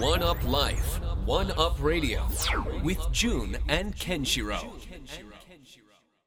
One Up Life, One Up Radio, with Jun and Kenshiro.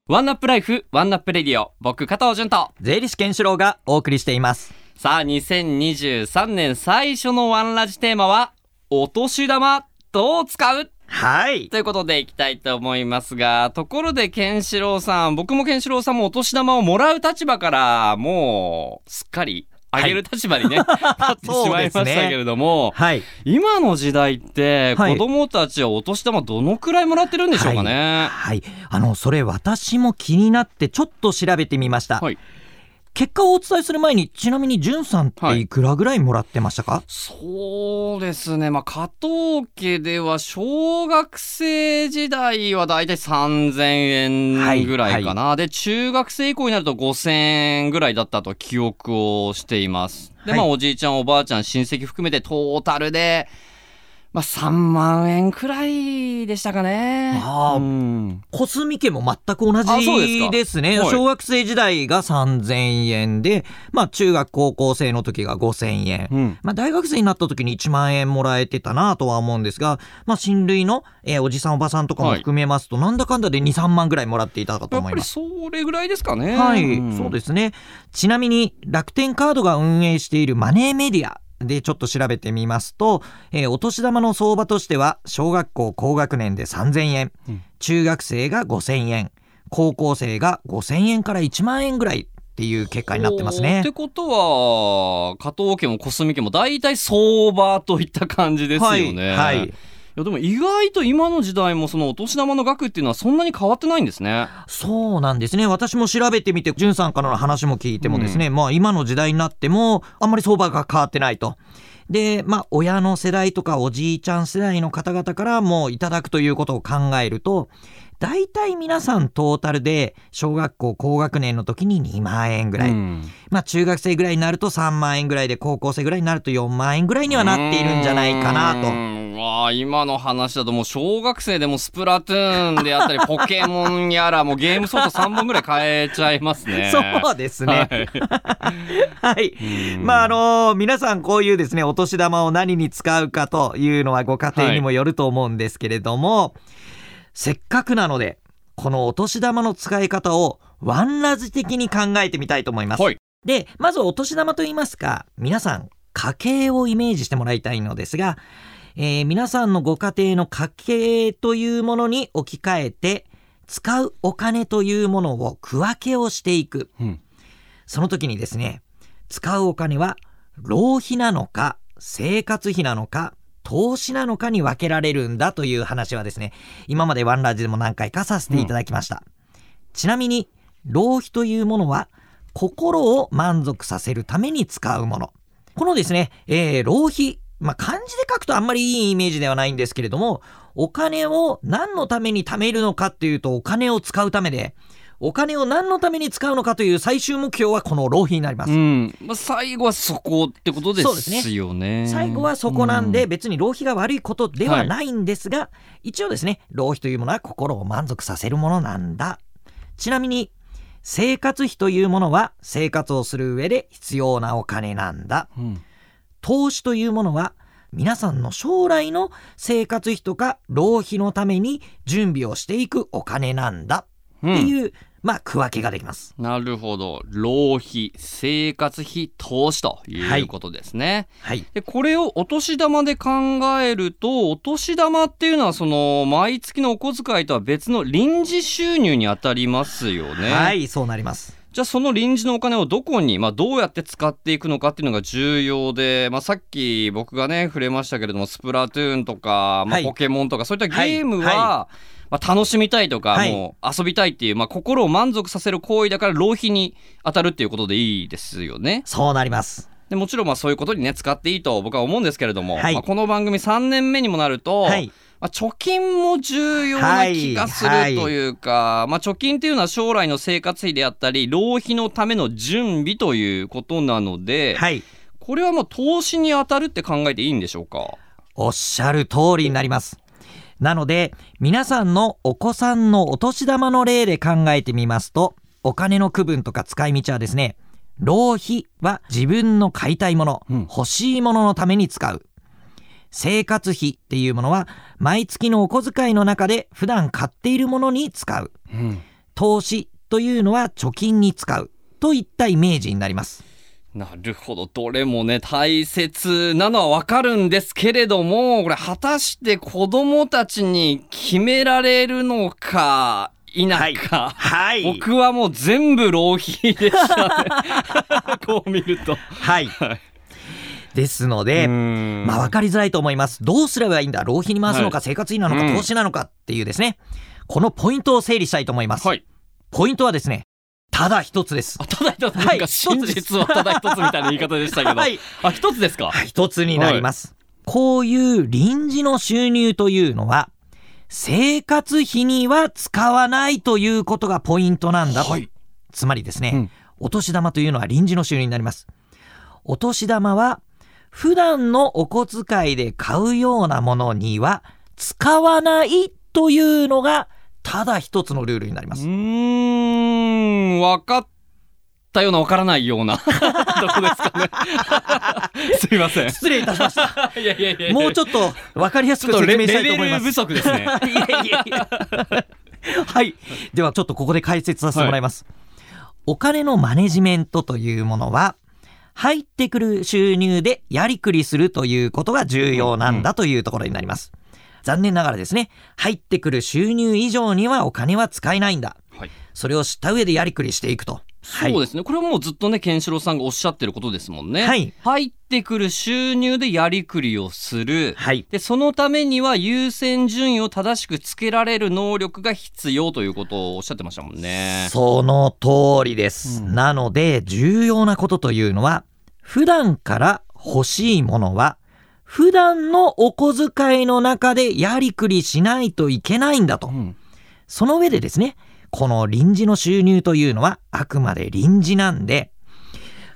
One Up Life、One Up Radio。僕、加藤潤と。税理士健志郎がお送りしています。さあ、2023年最初のワンラジテーマは、お年玉、どう使う？はい。ということでいきたいと思いますが、ところで、ケンシロウさん、僕もケンシロウさんもお年玉をもらう立場から、もう、すっかり、あげる立場にね、なってしまいましたけれども、はい。今の時代って、はい子供たちはお年玉どのくらいもらってるんでしょうかね？はい。あの、それ私も気になってちょっと調べてみました。はい結果をお伝えする前に、ちなみに、じゅんさんっていくらぐらいもらってましたか、そうですね。まあ、加藤家では小学生時代はだいたい3000円ぐらいかな。で、中学生以降になると5000円ぐらいだったと記憶をしています。で、まあ、はいおじいちゃん、おばあちゃん、親戚含めてトータルで、まあ、3万円くらいでしたかね。あーうん家も全く同じかですね。はい小学生時代が3000円で、まあ中学高校生の時が5000円。うんまあ大学生になった時に1万円もらえてたなとは思うんですが、まあ親類の、えーおじさんおばさんとかも含めますと、なんだかんだで2、3万ぐらいもらっていたかとやっぱり思います。それぐらいですかね。はい、んそうですね。ちなみに楽天カードが運営しているマネーメディアでちょっと調べてみますと、えーお年玉の相場としては小学校高学年で3000円、うん中学生が5000円、高校生が5000円から1万円ぐらいっていう結果になってますねって。ことは、加藤家も小杉家も大体相場といった感じですよね。はいはいいやでも意外と今の時代もそのお年玉の額っていうのはそんなに変わってないんですね。そうなんですね。私も調べてみて、んさんからの話も聞いてもですね、まあ今の時代になっても、あんまり相場が変わってないと。で、まあ親の世代とかおじいちゃん世代の方々からもいただくということを考えると、大体皆さんトータルで小学校高学年の時に2万円ぐらい。うんまあ中学生ぐらいになると3万円ぐらいで高校生ぐらいになると4万円ぐらいにはなっているんじゃないかなと。わあ今の話だともう小学生でもスプラトゥーンであったり ポケモンやらもうゲームソフト3本ぐらい買えちゃいますね。そうですね。はいはい。うんまああの皆さんこういうですねお年玉を何に使うかというのはご家庭にもよると思うんですけれども、せっかくなのでこのお年玉の使い方をワンラジ的に考えてみたいと思います。はいでまずお年玉と言いますか皆さん家計をイメージしてもらいたいのですが、えー皆さんのご家庭の家計というものに置き換えて使うお金というものを区分けをしていく。うんその時にですね、使うお金は浪費なのか、生活費なのか、投資なのかに分けられるんだという話はですね、今までワンラジでも何回かさせていただきました。ちなみに、浪費というものは、心を満足させるために使うもの。このですね、えー浪費、まあ、漢字で書くとあんまりいいイメージではないんですけれども、お金を何のために貯めるのかっていうと、お金を使うためで、お金を何のために使うのかという最終目標はこの浪費になります。うん。まあ、最後はそこってことでそうですよね。最後はそこなんでう別に浪費が悪いことではないんですが、一応ですね浪費というものは心を満足させるものなんだ。ちなみに生活費というものは生活をする上で必要なお金なんだ。うん投資というものは皆さんの将来の生活費とか浪費のために準備をしていくお金なんだ。っていう、まあ区分けができます。なるほど。浪費生活費投資ということですね。はい。でこれをお年玉で考えるとお年玉っていうのはその毎月のお小遣いとは別の臨時収入にあたりますよね。はいそうなりますじゃあその臨時のお金をどこに、まあ、どうやって使っていくのかっていうのが重要で、まあ、さっき僕がね触れましたけれどもスプラトゥーンとか、まあ、はい。ポケモンとかそういったゲームは、はい。はまあ、楽しみたいとか、はい。もう遊びたいっていう、まあ、心を満足させる行為だから浪費に当たるっていうことでいいですよね。そうなります。でもちろんまあそういうことにね使っていいと僕は思うんですけれども、はい。まあ、この番組3年目にもなると、はいまあ、貯金も重要な気がするはいというか、まあ、貯金っていうのは将来の生活費であったり浪費のための準備ということなので、はいこれはもう投資に当たるって考えていいんでしょうか？おっしゃる通りになります。なので、皆さんのお子さんのお年玉の例で考えてみますと、お金の区分とか使い道はですね、浪費は自分の買いたいもの、うん欲しいもののために使う。生活費っていうものは毎月のお小遣いの中で普段買っているものに使う。うん投資というのは貯金に使う。といったイメージになります。なるほど。どれもね、大切なのはわかるんですけれども、これ果たして子供たちに決められるのか、否か。はい僕はもう全部浪費でしたね。こう見ると。はい。はいですので、ままあ分かりづらいと思います。どうすればいいんだ？浪費に回すのか、はい生活費なのか、うん投資なのかっていうですね、このポイントを整理したいと思います。はい。ポイントはですね、ただ一つですあ。ただ一つ、はいなんか真実はただ一つみたいな言い方でしたけど。はいあ、一つですか？はい一つになります。こういう臨時の収入というのは、生活費には使わないということがポイントなんだと。はいつまりですね、うんお年玉というのは臨時の収入になります。お年玉は、普段のお小遣いで買うようなものには使わないというのが、ただ一つのルールになりまうす。ーん、分かったような分からないような。どこですかね。すいません。失礼いたしました。いやいやいやもうちょっと分かりやすく説明したいと思いますベル不。足ですね。いやいやいや。はい。ではちょっとここで解説させてもらいます。お金のマネジメントというものは、入ってくる収入でやりくりするということが重要なんだというところになります。残念ながらですね、入ってくる収入以上にはお金は使えないんだ。はい。それを知った上でやりくりしていくと。そうですね。これはもうずっとね、ケンシロウさんがおっしゃってることですもんね。はい入ってくる収入でやりくりをする。はい。で、そのためには優先順位を正しくつけられる能力が必要ということをおっしゃってましたもんね。その通りです。うんなので、重要なことというのは、普段から欲しいものは、普段のお小遣いの中でやりくりしないといけないんだとう。んその上でですね、この臨時の収入というのはあくまで臨時なんで、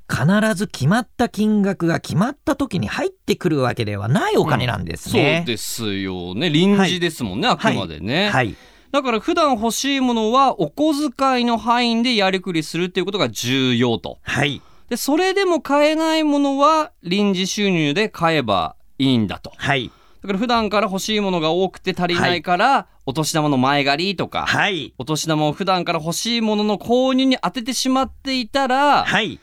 必ず決まった金額が決まった時に入ってくるわけではないお金なんですそうね。ですよね。臨時ですもんね、あくまでね。はい。だから普段欲しいものはお小遣いの範囲でやりくりするっていうことが重要と。はい。で、それでも買えないものは臨時収入で買えばいいんだと。はい。だから普段から欲しいものが多くて足りないから、お年玉の前借りとか、はい。お年玉を普段から欲しいものの購入に当ててしまっていたら、はい。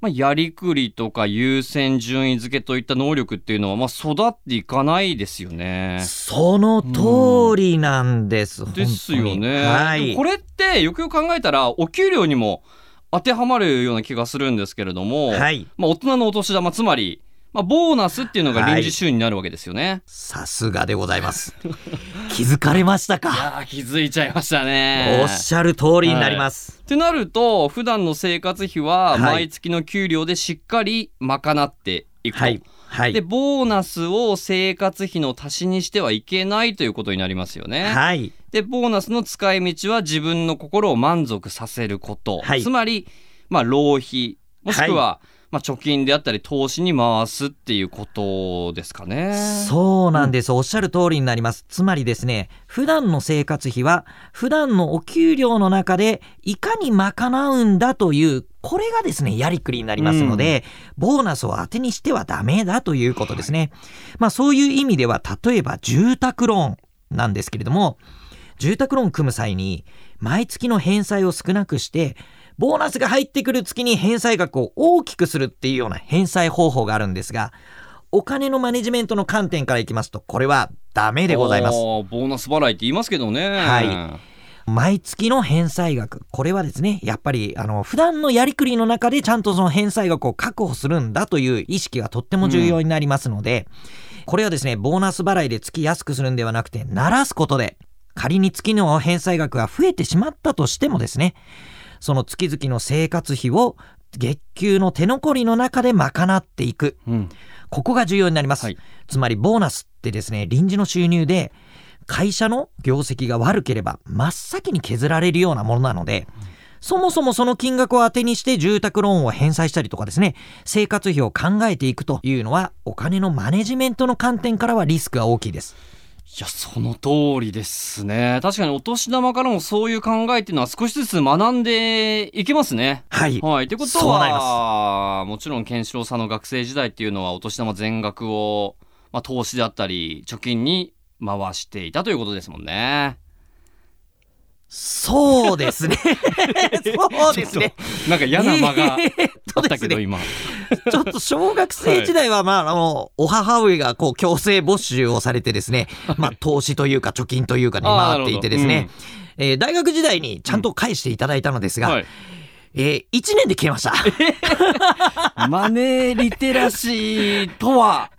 まあ、やりくりとか優先順位付けといった能力っていうのは、まあ、育っていかないですよね。その通りなんです。ですよね。はい。これってよくよく考えたらお給料にも当てはまるような気がするんですけれども、はい。まあ、大人のお年玉つまり、まあ、ボーナスっていうのが臨時収入になるわけですよね。さすがでございます。気づかれましたい、か気づいちゃいましたね。おっしゃる通りになります。ってなると普段の生活費ははい毎月の給料でしっかり賄っていくと。はい。はい。でボーナスを生活費の足しにしてはいけないということになりますよね。はい。でボーナスの使い道は自分の心を満足させること、はいつまり、まあ、浪費もしくは、まあ、貯金であったり投資に回すっていうことですかね。そうなんです。おっしゃる通りになります。つまりですね、普段の生活費は、普段のお給料の中で、いかに賄うんだという、これがですね、やりくりになりますので、ボーナスを当てにしてはダメだということですね。まあそういう意味では、例えば住宅ローンなんですけれども、住宅ローン組む際に、毎月の返済を少なくして、ボーナスが入ってくる月に返済額を大きくするっていうような返済方法があるんですが、お金のマネジメントの観点からいきますと、これはダメでございます。ボーナス払いって言いますけどね。はい毎月の返済額。これはですね、やっぱり、あの、普段のやりくりの中でちゃんとその返済額を確保するんだという意識がとっても重要になりますので、これはですね、ボーナス払いで月安くするんではなくて、鳴らすことで、仮に月の返済額が増えてしまったとしてもですね、その月々の生活費を月給の手残りの中で賄っていく。うんここが重要になります。はいつまりボーナスってですね、臨時の収入で会社の業績が悪ければ真っ先に削られるようなものなので、そもそもその金額を当てにして住宅ローンを返済したりとかですね、生活費を考えていくというのはお金のマネジメントの観点からはリスクが大きいです。いやその通りですね確かにお年玉からもそういう考えっていうのは少しずつ学んでいけますね。はい。はい、ってことはもちろんケンシロウさんの学生時代っていうのはお年玉全額をまあ、投資だったり貯金に回していたということですもんね。そうですね。そうですね。なんか嫌な間があったけど、今。ちょっと小学生時代は、まあ、あの、お母上がこう強制没収をされてですね、まあ、投資というか貯金というかに回っていてですね、えー大学時代にちゃんと返していただいたのですが、はい。えー、1年で消えました。マネーリテラシーとは？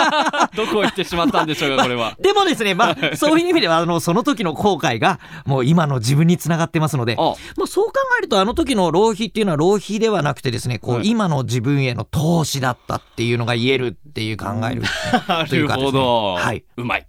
どこ行ってしまったんでしょうか、これは。でもですね、まあ、そういう意味では、あの、その時の後悔が、もう今の自分につながってますので、あまあ、そう考えると、あの時の浪費っていうのは浪費ではなくてですね、こう、はい今の自分への投資だったっていうのが言えるっていう考える。なというかですねるほど。はい。うまい。